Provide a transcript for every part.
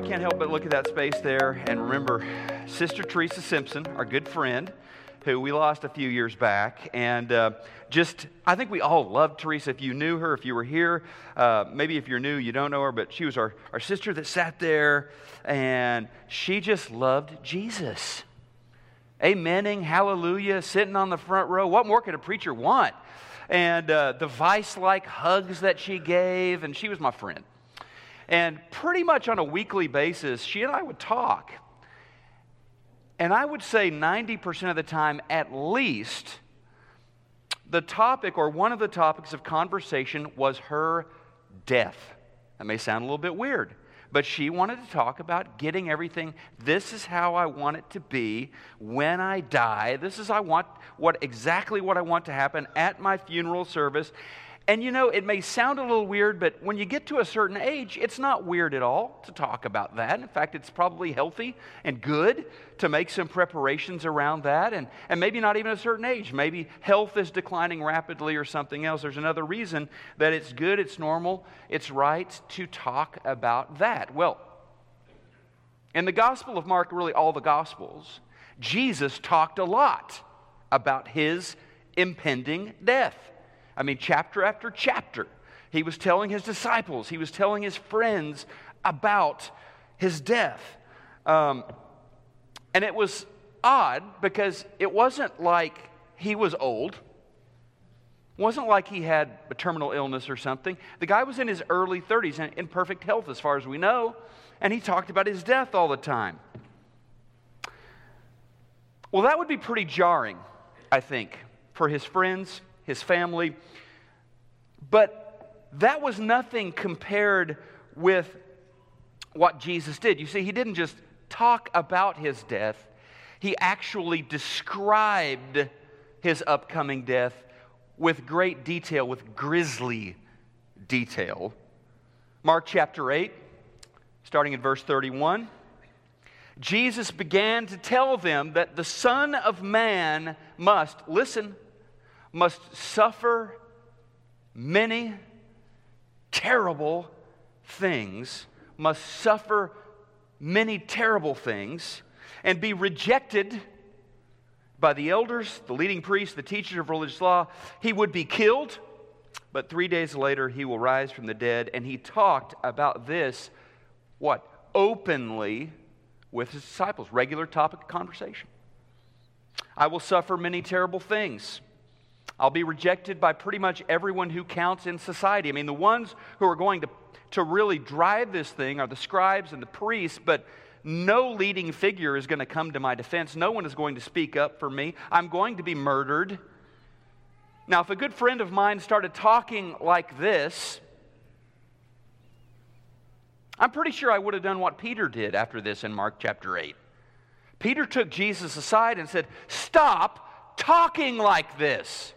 I can't help but look at that space there and remember Sister Teresa Simpson, our good friend, who we lost a few years back. And uh, just, I think we all loved Teresa. If you knew her, if you were here, uh, maybe if you're new, you don't know her, but she was our, our sister that sat there and she just loved Jesus. Amening, hallelujah, sitting on the front row. What more could a preacher want? And uh, the vice like hugs that she gave, and she was my friend. And pretty much on a weekly basis, she and I would talk. And I would say 90% of the time, at least, the topic or one of the topics of conversation was her death. That may sound a little bit weird, but she wanted to talk about getting everything. This is how I want it to be when I die. This is I want what exactly what I want to happen at my funeral service. And you know, it may sound a little weird, but when you get to a certain age, it's not weird at all to talk about that. In fact, it's probably healthy and good to make some preparations around that. And, and maybe not even a certain age. Maybe health is declining rapidly or something else. There's another reason that it's good, it's normal, it's right to talk about that. Well, in the Gospel of Mark, really all the Gospels, Jesus talked a lot about his impending death. I mean, chapter after chapter, he was telling his disciples, he was telling his friends about his death. Um, and it was odd because it wasn't like he was old. It wasn't like he had a terminal illness or something. The guy was in his early 30s and in perfect health, as far as we know, and he talked about his death all the time. Well, that would be pretty jarring, I think, for his friends his family. But that was nothing compared with what Jesus did. You see, he didn't just talk about his death, he actually described his upcoming death with great detail, with grisly detail. Mark chapter 8, starting in verse 31. Jesus began to tell them that the Son of Man must, listen, must suffer many terrible things, must suffer many terrible things, and be rejected by the elders, the leading priests, the teachers of religious law. He would be killed, but three days later he will rise from the dead. And he talked about this, what? Openly with his disciples, regular topic of conversation. I will suffer many terrible things. I'll be rejected by pretty much everyone who counts in society. I mean, the ones who are going to, to really drive this thing are the scribes and the priests, but no leading figure is going to come to my defense. No one is going to speak up for me. I'm going to be murdered. Now, if a good friend of mine started talking like this, I'm pretty sure I would have done what Peter did after this in Mark chapter 8. Peter took Jesus aside and said, Stop talking like this.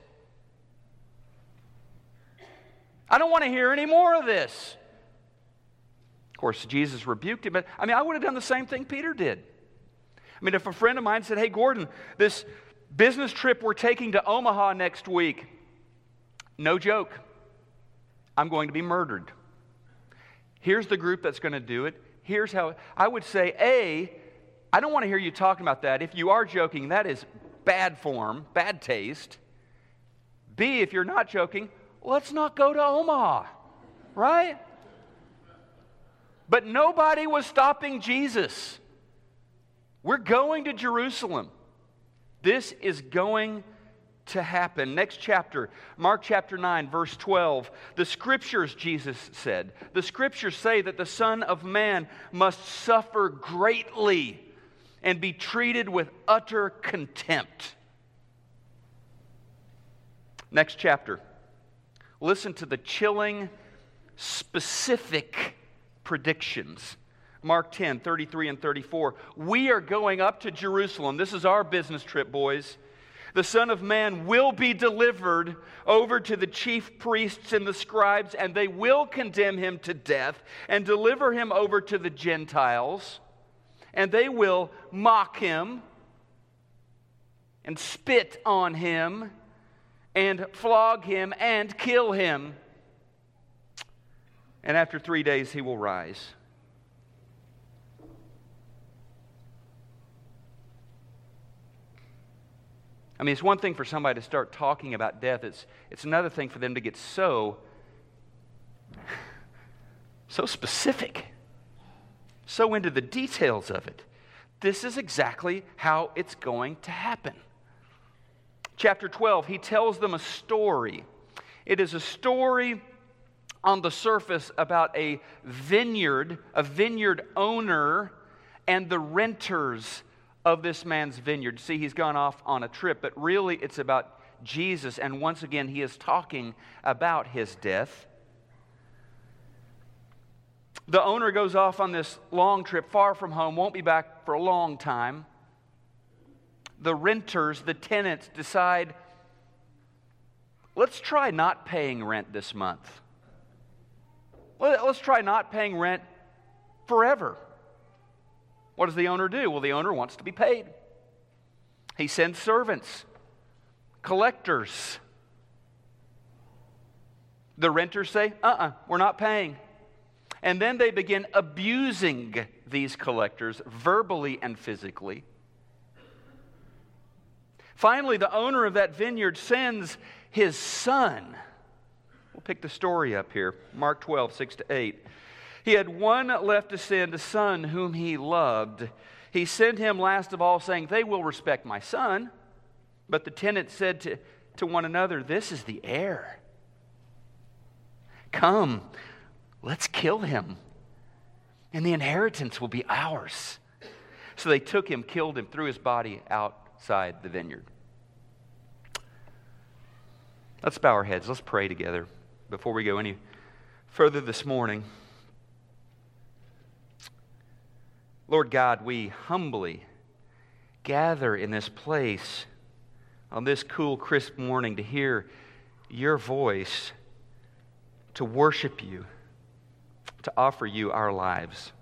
I don't want to hear any more of this. Of course, Jesus rebuked him, but I mean, I would have done the same thing Peter did. I mean, if a friend of mine said, Hey, Gordon, this business trip we're taking to Omaha next week, no joke, I'm going to be murdered. Here's the group that's going to do it. Here's how I would say, A, I don't want to hear you talking about that. If you are joking, that is bad form, bad taste. B, if you're not joking, let's not go to Omaha, right? But nobody was stopping Jesus. We're going to Jerusalem. This is going to happen. Next chapter, Mark chapter 9, verse 12. The scriptures, Jesus said, the scriptures say that the Son of Man must suffer greatly and be treated with utter contempt. Next chapter, Listen to the chilling, specific predictions. Mark 10, 33 and 34. We are going up to Jerusalem. This is our business trip, boys. The Son of Man will be delivered over to the chief priests and the scribes, and they will condemn him to death and deliver him over to the Gentiles, and they will mock him and spit on him and flog him and kill him. And after three days, he will rise. I mean, it's one thing for somebody to start talking about death, it's, it's another thing for them to get so, so specific, so into the details of it. This is exactly how it's going to happen. Chapter 12, he tells them a story. It is a story on the surface about a vineyard, a vineyard owner, and the renters of this man's vineyard. See, he's gone off on a trip, but really it's about Jesus. And once again, he is talking about his death. The owner goes off on this long trip, far from home, won't be back for a long time. The renters, the tenants, decide let's try not paying rent this month. Let's try not paying rent forever. What does the owner do? Well, the owner wants to be paid. He sends servants, collectors. The renters say, uh uh-uh, uh, we are not paying. And then they begin abusing these collectors verbally and physically. Finally, the owner of that vineyard sends his son. We'll pick the story up here Mark 12, 6 to 8. He had one left to send, a son whom he loved. He sent him last of all, saying, They will respect my son. But the tenants said to, to one another, This is the heir. Come, let's kill him, and the inheritance will be ours. So they took him, killed him, threw his body outside the vineyard. Let's bow our heads. Let's pray together before we go any further this morning. Lord God, we humbly gather in this place on this cool, crisp morning to hear your voice, to worship you, to offer you our lives.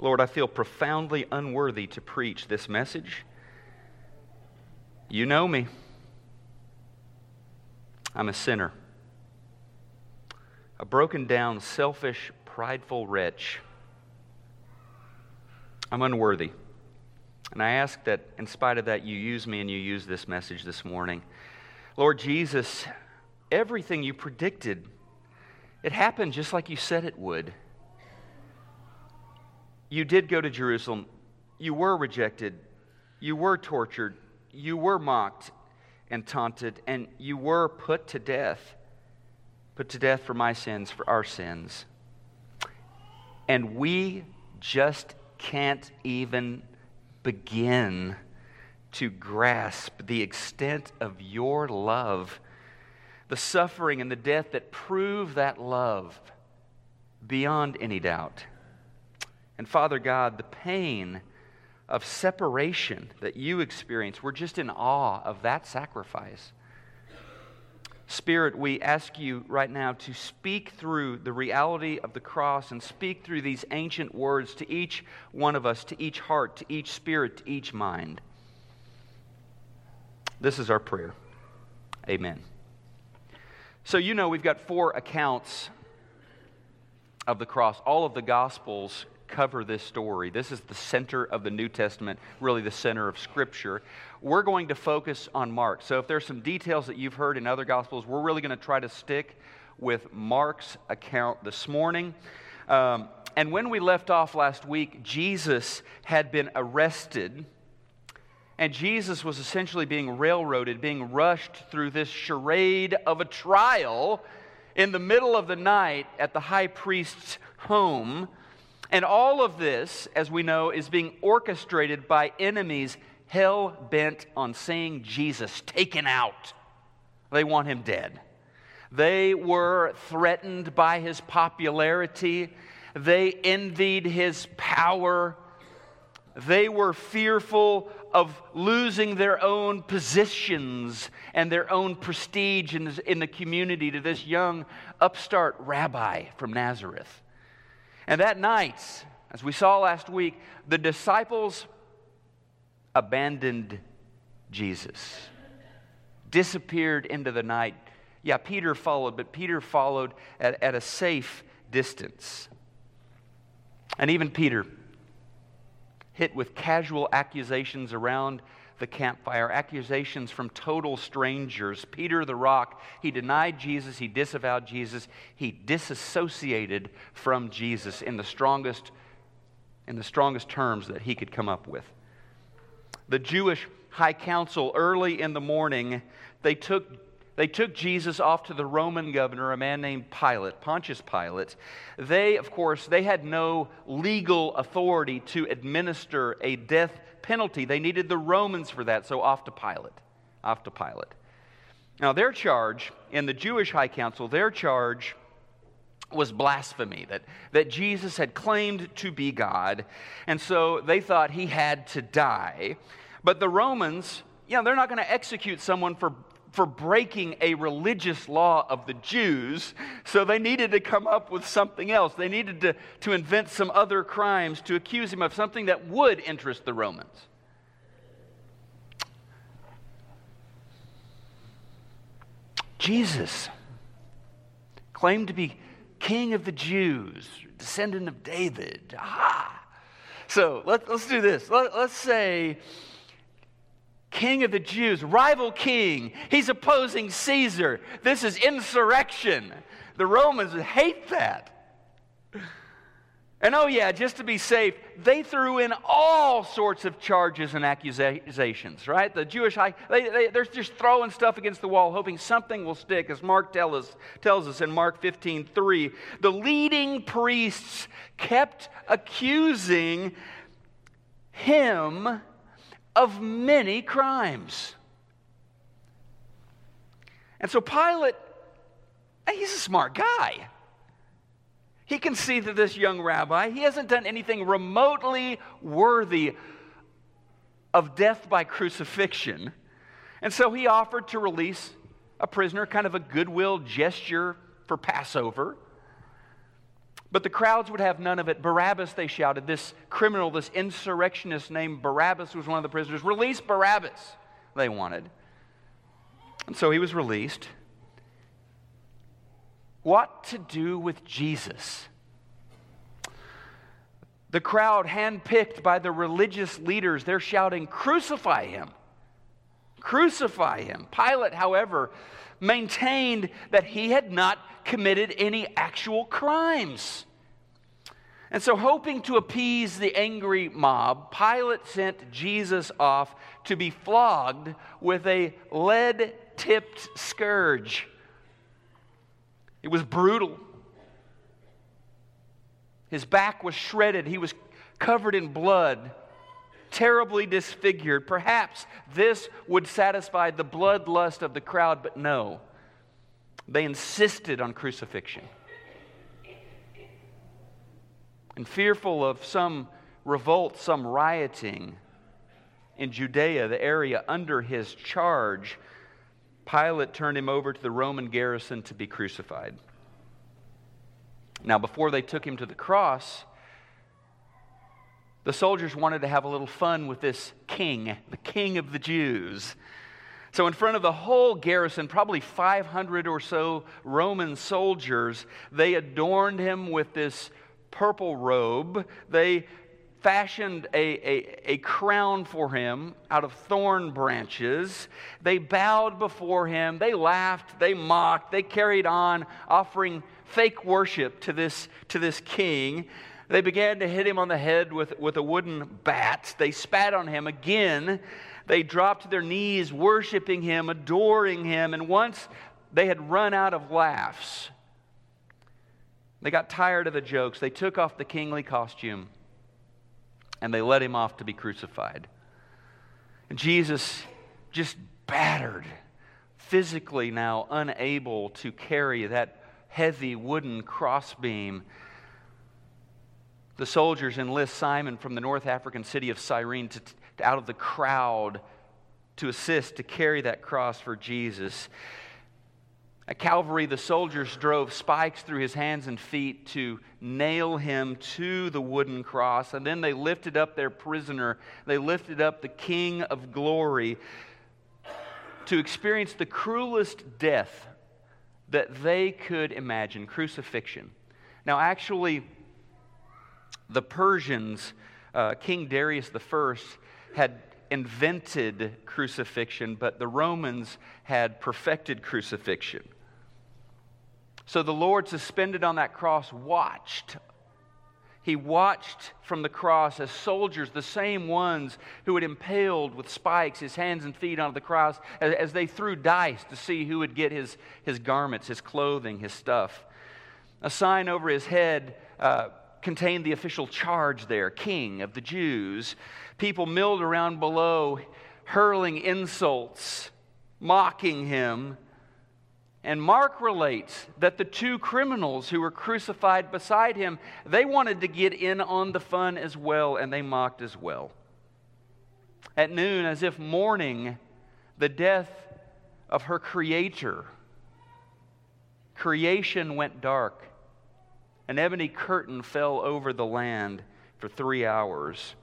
Lord, I feel profoundly unworthy to preach this message. You know me. I'm a sinner a broken down, selfish, prideful wretch. I'm unworthy. And I ask that in spite of that, you use me and you use this message this morning. Lord Jesus, everything you predicted, it happened just like you said it would. You did go to Jerusalem. You were rejected. You were tortured. You were mocked and taunted. And you were put to death put to death for my sins, for our sins. And we just can't even begin to grasp the extent of your love, the suffering and the death that prove that love beyond any doubt. And Father God, the pain of separation that you experience, we're just in awe of that sacrifice. Spirit, we ask you right now to speak through the reality of the cross and speak through these ancient words to each one of us, to each heart, to each spirit, to each mind. This is our prayer. Amen. So, you know, we've got four accounts of the cross. All of the Gospels cover this story. This is the center of the New Testament, really the center of Scripture. We're going to focus on Mark. So if there's some details that you've heard in other Gospels, we're really going to try to stick with Mark's account this morning. Um, and when we left off last week, Jesus had been arrested. And Jesus was essentially being railroaded, being rushed through this charade of a trial in the middle of the night at the high priest's home. And all of this, as we know, is being orchestrated by enemies hell bent on seeing Jesus taken out. They want him dead. They were threatened by his popularity, they envied his power. They were fearful of losing their own positions and their own prestige in, the community to this young upstart rabbi from Nazareth. And that night, as we saw last week, the disciples abandoned Jesus, disappeared into the night. Yeah, Peter followed, but Peter followed at, at a safe distance. And even Peter hit with casual accusations around the campfire, accusations from total strangers. Peter the rock, he denied Jesus, he disavowed Jesus, he disassociated from Jesus in the strongest in the strongest terms that he could come up with. The Jewish high council early in the morning, they took they took Jesus off to the Roman governor, a man named Pilate, Pontius Pilate. They, of course, they had no legal authority to administer a death penalty. They needed the Romans for that, so off to Pilate. Off to Pilate. Now, their charge in the Jewish high council, their charge was blasphemy, that, that Jesus had claimed to be God, and so they thought he had to die. But the Romans, you know, they're not going to execute someone for, for breaking a religious law of the Jews, so they needed to come up with something else. They needed to, to invent some other crimes to accuse him of something that would interest the Romans. Jesus claimed to be king of the Jews, descendant of David. Aha! So let, us do this. Let, let's say king of the Jews, rival king. He's opposing Caesar. This is insurrection. The Romans hate that. And oh, yeah, just to be safe, they threw in all sorts of charges and accusations, right? The Jewish high, they, they, they're just throwing stuff against the wall, hoping something will stick, as Mark tell us, tells us in Mark 15 3. The leading priests kept accusing him of many crimes. And so Pilate, he's a smart guy. He can see that this young rabbi, he hasn't done anything remotely worthy of death by crucifixion. And so he offered to release a prisoner, kind of a goodwill gesture for Passover. But the crowds would have none of it. Barabbas, they shouted. This criminal, this insurrectionist named Barabbas was one of the prisoners. Release Barabbas, they wanted. And so he was released. What to do with Jesus? The crowd, handpicked by the religious leaders, they're shouting, Crucify him! Crucify him. Pilate, however, maintained that he had not committed any actual crimes. And so, hoping to appease the angry mob, Pilate sent Jesus off to be flogged with a lead tipped scourge. It was brutal. His back was shredded, he was covered in blood, terribly disfigured. Perhaps this would satisfy the bloodlust of the crowd, but no. They insisted on crucifixion. And fearful of some revolt, some rioting in Judea, the area under his charge, Pilate turned him over to the Roman garrison to be crucified. Now, before they took him to the cross, the soldiers wanted to have a little fun with this king, the king of the Jews. So, in front of the whole garrison, probably 500 or so Roman soldiers, they adorned him with this purple robe. They fashioned a, a, a, crown for him out of thorn branches. They bowed before him. They laughed. They mocked. They carried on, offering fake worship to this, to this king. They began to hit him on the head with, with a wooden bat. They spat on him again. They dropped to their knees, worshiping him, adoring him. And once they had run out of laughs, they got tired of the jokes. They took off the kingly costume and they led him off to be crucified. And Jesus, just battered, physically now unable to carry that heavy wooden crossbeam. The soldiers enlist Simon from the North African city of Cyrene to, out of the crowd to assist to carry that cross for Jesus. At Calvary, the soldiers drove spikes through his hands and feet to nail him to the wooden cross. And then they lifted up their prisoner. They lifted up the King of glory to experience the cruelest death that they could imagine crucifixion. Now, actually, the Persians Uh, King Darius I had invented crucifixion, but the Romans had perfected crucifixion. So the Lord, suspended on that cross, watched. He watched from the cross as soldiers, the same ones who had impaled with spikes his hands and feet onto the cross, as, as they threw dice to see who would get his, his garments, his clothing, his stuff. A sign over his head uh, contained the official charge there King of the Jews. People milled around below, hurling insults, mocking him. And Mark relates that the two criminals who were crucified beside him, they wanted to get in on the fun as well, and they mocked as well. At noon, as if mourning the death of her creator, creation went dark. An ebony curtain fell over the land for three hours.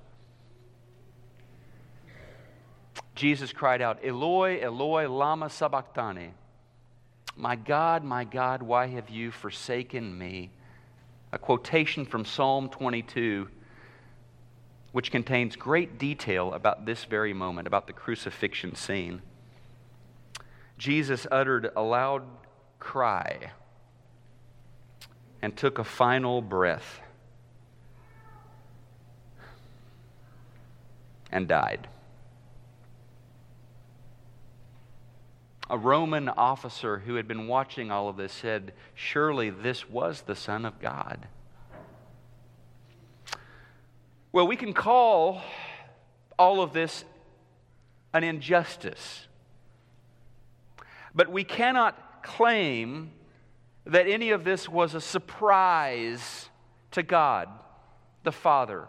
Jesus cried out, Eloi, Eloi, Lama Sabachthani. My God, my God, why have you forsaken me? A quotation from Psalm 22, which contains great detail about this very moment, about the crucifixion scene. Jesus uttered a loud cry and took a final breath and died. a Roman officer who had been watching all of this said, Surely this was the Son of God. Well, we can call all of this an injustice, but we cannot claim that any of this was a surprise to God, the Father,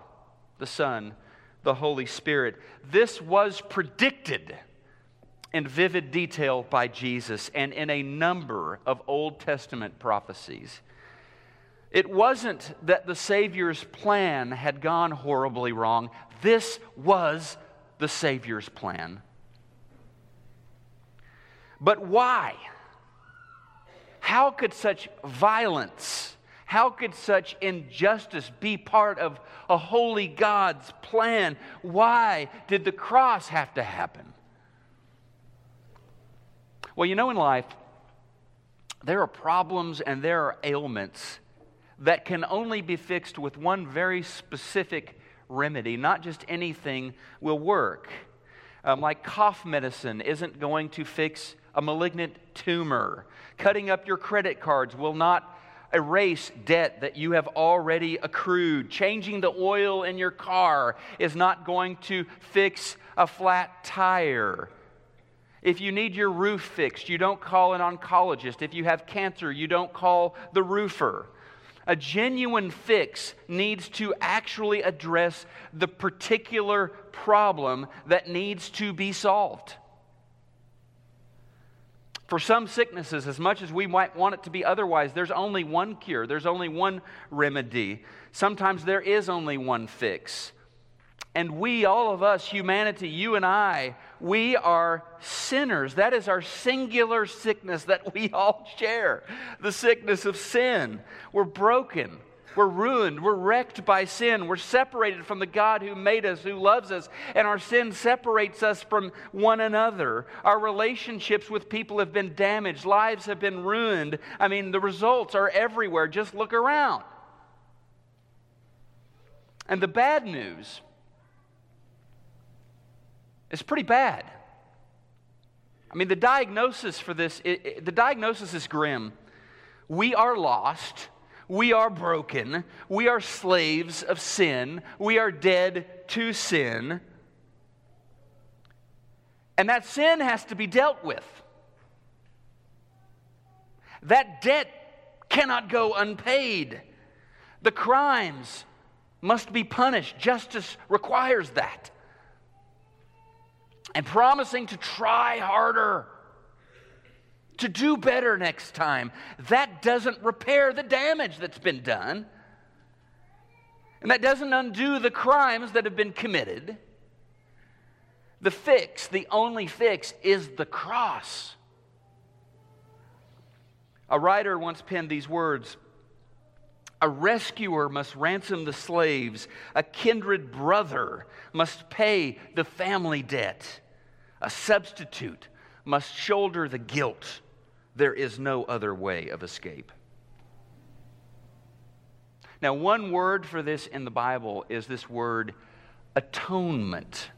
the Son, the Holy Spirit. This was predicted in vivid detail by Jesus and in a number of Old Testament prophecies. It wasn't that the Savior's plan had gone horribly wrong, this was the Savior's plan. But why? How could such violence, how could such injustice be part of a holy God's plan? Why did the cross have to happen? Well, you know, in life, there are problems and there are ailments that can only be fixed with one very specific remedy. Not just anything will work. Um, like cough medicine isn't going to fix a malignant tumor. Cutting up your credit cards will not erase debt that you have already accrued. Changing the oil in your car is not going to fix a flat tire. If you need your roof fixed, you don't call an oncologist. If you have cancer, you don't call the roofer. A genuine fix needs to actually address the particular problem that needs to be solved. For some sicknesses, as much as we might want it to be otherwise, there's only one cure, there's only one remedy. Sometimes there is only one fix. And we, all of us, humanity, you and I, we are sinners. That is our singular sickness that we all share the sickness of sin. We're broken. We're ruined. We're wrecked by sin. We're separated from the God who made us, who loves us, and our sin separates us from one another. Our relationships with people have been damaged, lives have been ruined. I mean, the results are everywhere. Just look around. And the bad news it's pretty bad. I mean, the diagnosis for this, it, it, the diagnosis is grim. We are lost. We are broken. We are slaves of sin. We are dead to sin. And that sin has to be dealt with. That debt cannot go unpaid. The crimes must be punished. Justice requires that and promising to try harder, to do better next time. That doesn't repair the damage that's been done. And that doesn't undo the crimes that have been committed. The fix, the only fix, is the cross. A writer once penned these words A rescuer must ransom the slaves. A kindred brother must pay the family debt. A substitute must shoulder the guilt. There is no other way of escape. Now, one word for this in the Bible is this word atonement.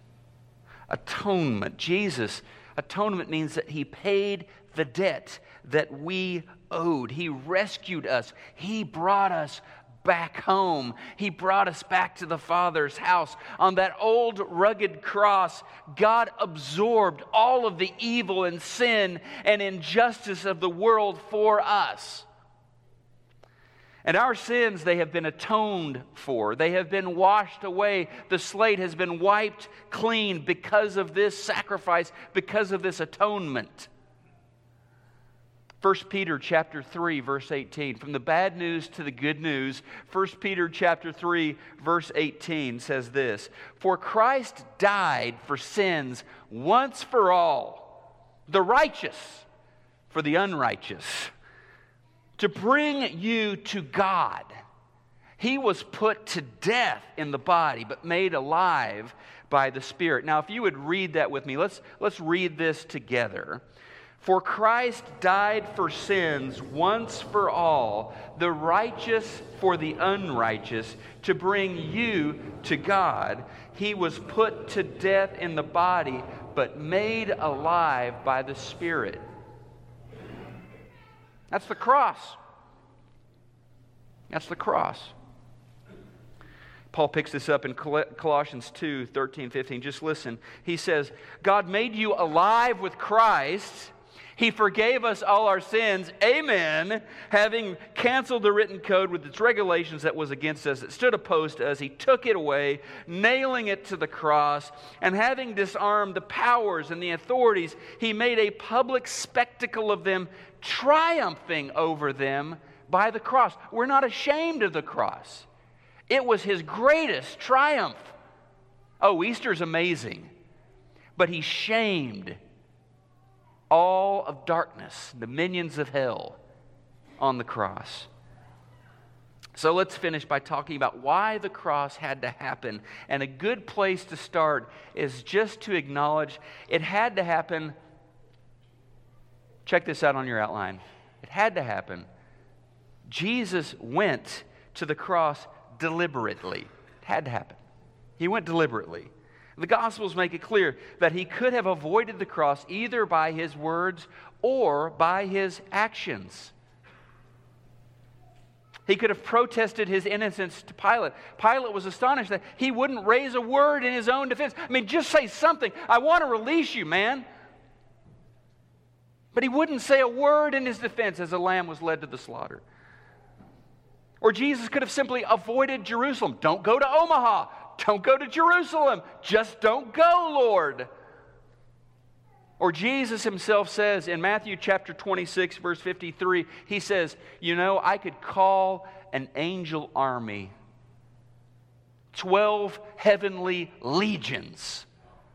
Atonement. Jesus, atonement means that he paid the debt that we owed. He rescued us, he brought us back home. He brought us back to the Father's house. On that old rugged cross, God absorbed all of the evil and sin and injustice of the world for us. And our sins, they have been atoned for. They have been washed away. The slate has been wiped clean because of this sacrifice, because of this atonement. 1 Peter chapter 3 verse 18 from the bad news to the good news 1 Peter chapter 3 verse 18 says this for Christ died for sins once for all the righteous for the unrighteous to bring you to God. He was put to death in the body, but made alive by the Spirit. Now, if you would read that with me, let's, let's read this together. For Christ died for sins once for all, the righteous for the unrighteous, to bring you to God. He was put to death in the body, but made alive by the Spirit. That's the cross. That's the cross. Paul picks this up in Colossians 2 13, 15. Just listen. He says, God made you alive with Christ he forgave us all our sins, amen, having canceled the written code with its regulations that was against us, that stood opposed to us. He took it away, nailing it to the cross, and having disarmed the powers and the authorities, he made a public spectacle of them, triumphing over them by the cross. We're not ashamed of the cross, it was his greatest triumph. Oh, Easter's amazing, but he shamed all of darkness, the minions of hell, on the cross. So let's finish by talking about why the cross had to happen. And a good place to start is just to acknowledge it had to happen. Check this out on your outline. It had to happen. Jesus went to the cross deliberately. It had to happen. He went deliberately. The Gospels make it clear that he could have avoided the cross either by his words or by his actions. He could have protested his innocence to Pilate. Pilate was astonished that he wouldn't raise a word in his own defense. I mean, just say something. I want to release you, man. But he wouldn't say a word in his defense as a lamb was led to the slaughter. Or Jesus could have simply avoided Jerusalem. Don't go to Omaha. Don't go to Jerusalem. Just don't go, Lord. Or Jesus himself says in Matthew chapter 26, verse 53, he says, You know, I could call an angel army, 12 heavenly legions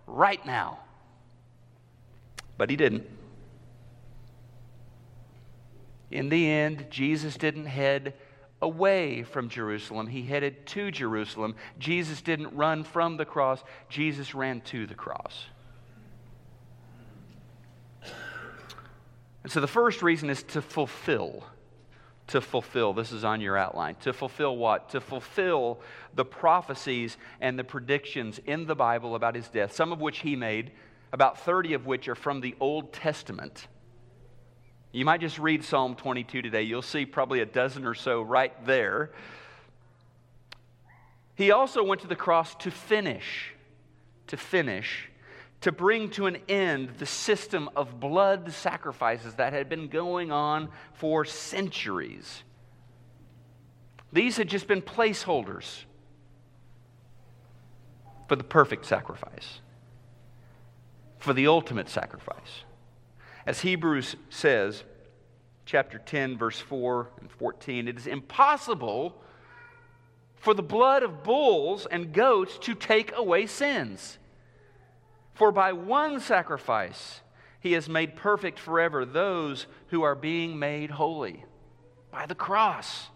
right now. But he didn't. In the end, Jesus didn't head away from Jerusalem. He headed to Jerusalem. Jesus didn't run from the cross, Jesus ran to the cross. And so the first reason is to fulfill. To fulfill. This is on your outline. To fulfill what? To fulfill the prophecies and the predictions in the Bible about his death, some of which he made, about 30 of which are from the Old Testament. You might just read Psalm 22 today. You'll see probably a dozen or so right there. He also went to the cross to finish, to finish, to bring to an end the system of blood sacrifices that had been going on for centuries. These had just been placeholders for the perfect sacrifice, for the ultimate sacrifice. As Hebrews says, chapter 10, verse 4 and 14, it is impossible for the blood of bulls and goats to take away sins. For by one sacrifice he has made perfect forever those who are being made holy. By the cross.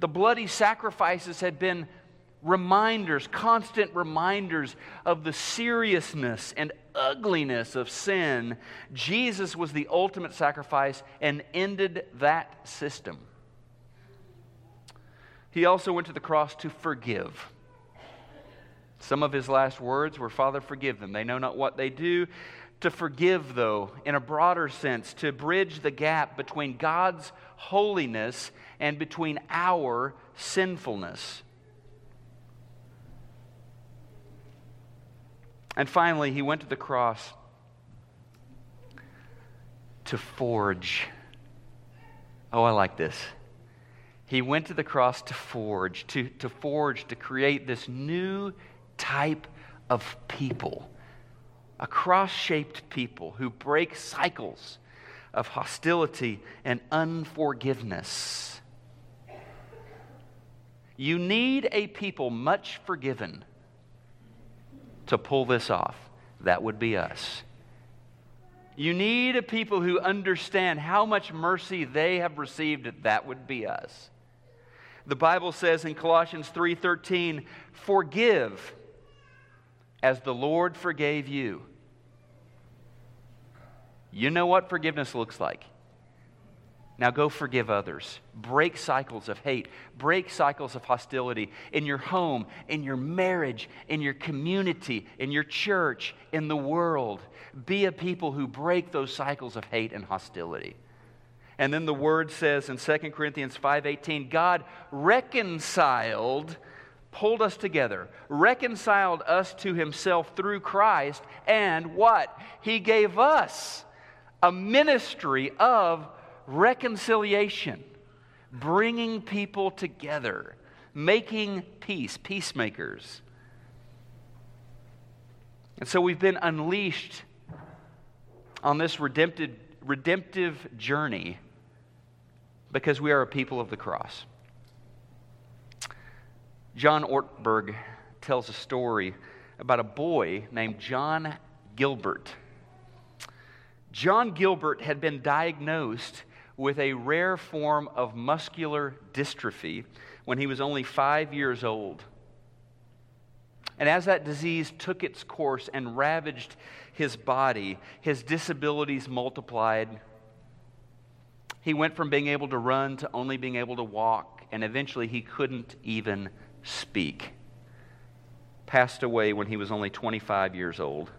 The bloody sacrifices had been reminders, constant reminders of the seriousness and ugliness of sin. Jesus was the ultimate sacrifice and ended that system. He also went to the cross to forgive. Some of his last words were, Father, forgive them. They know not what they do. To forgive, though, in a broader sense, to bridge the gap between God's holiness and between our sinfulness. And finally, he went to the cross to forge. Oh, I like this. He went to the cross to forge, to, to forge, to create this new type of people a cross shaped people who break cycles of hostility and unforgiveness. You need a people much forgiven to pull this off. That would be us. You need a people who understand how much mercy they have received. That would be us. The Bible says in Colossians 3:13, "Forgive as the Lord forgave you." You know what forgiveness looks like. Now go forgive others. Break cycles of hate. Break cycles of hostility in your home, in your marriage, in your community, in your church, in the world. Be a people who break those cycles of hate and hostility. And then the word says in 2 Corinthians 5:18, God reconciled pulled us together, reconciled us to himself through Christ, and what? He gave us a ministry of reconciliation, bringing people together, making peace, peacemakers. And so we've been unleashed on this redemptive, redemptive journey because we are a people of the cross. John Ortberg tells a story about a boy named John Gilbert. John Gilbert had been diagnosed with a rare form of muscular dystrophy when he was only five years old. And as that disease took its course and ravaged his body, his disabilities multiplied. He went from being able to run to only being able to walk, and eventually he couldn't even speak. Passed away when he was only 25 years old.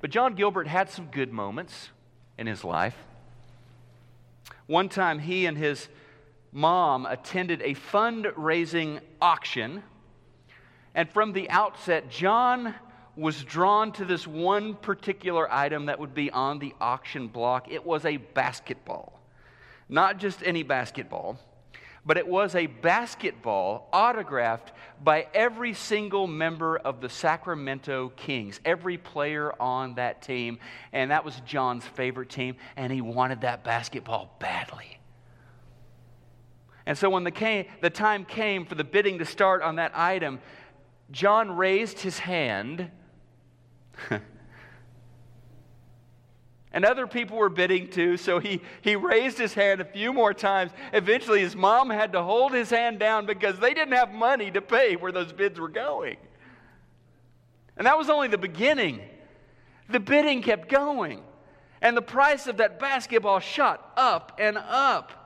But John Gilbert had some good moments in his life. One time, he and his mom attended a fundraising auction. And from the outset, John was drawn to this one particular item that would be on the auction block. It was a basketball. Not just any basketball, but it was a basketball autographed by every single member of the Sacramento Kings, every player on that team. And that was John's favorite team, and he wanted that basketball badly. And so when the, came, the time came for the bidding to start on that item, John raised his hand And other people were bidding too, so he, he raised his hand a few more times. Eventually, his mom had to hold his hand down because they didn't have money to pay where those bids were going. And that was only the beginning. The bidding kept going, and the price of that basketball shot up and up.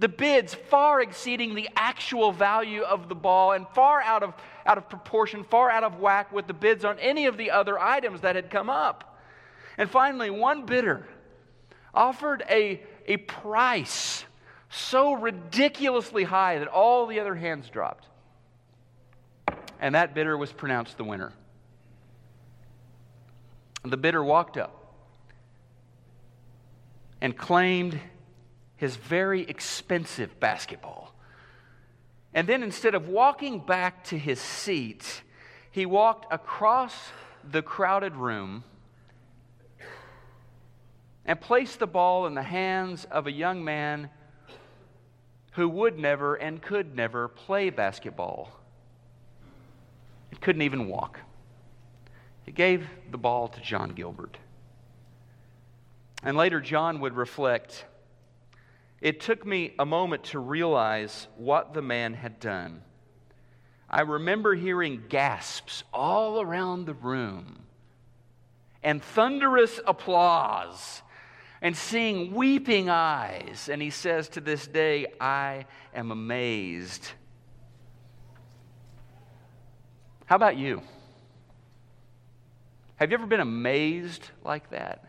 The bids far exceeding the actual value of the ball and far out of, out of proportion, far out of whack with the bids on any of the other items that had come up. And finally, one bidder offered a, a price so ridiculously high that all the other hands dropped. And that bidder was pronounced the winner. The bidder walked up and claimed his very expensive basketball. And then instead of walking back to his seat, he walked across the crowded room and placed the ball in the hands of a young man who would never and could never play basketball. He couldn't even walk. He gave the ball to John Gilbert. And later, John would reflect it took me a moment to realize what the man had done. I remember hearing gasps all around the room and thunderous applause and seeing weeping eyes. And he says to this day, I am amazed. How about you? Have you ever been amazed like that?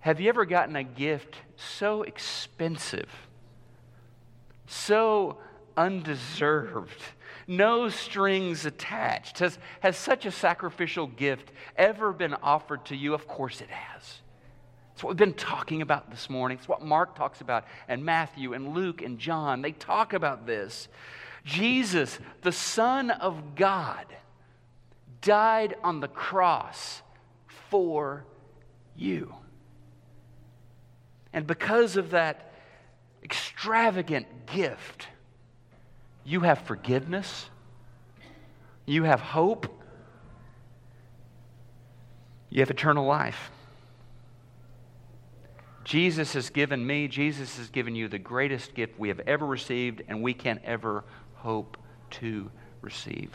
Have you ever gotten a gift so expensive, so undeserved, no strings attached? Has, has such a sacrificial gift ever been offered to you? Of course it has. It's what we've been talking about this morning. It's what Mark talks about, and Matthew, and Luke, and John. They talk about this. Jesus, the Son of God, died on the cross for you. And because of that extravagant gift, you have forgiveness, you have hope, you have eternal life. Jesus has given me, Jesus has given you the greatest gift we have ever received and we can ever hope to receive.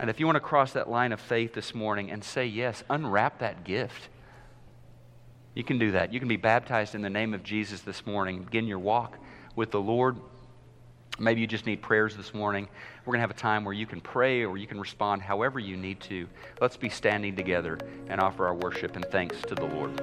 And if you want to cross that line of faith this morning and say yes, unwrap that gift. You can do that. You can be baptized in the name of Jesus this morning, begin your walk with the Lord. Maybe you just need prayers this morning. We're going to have a time where you can pray or you can respond however you need to. Let's be standing together and offer our worship and thanks to the Lord.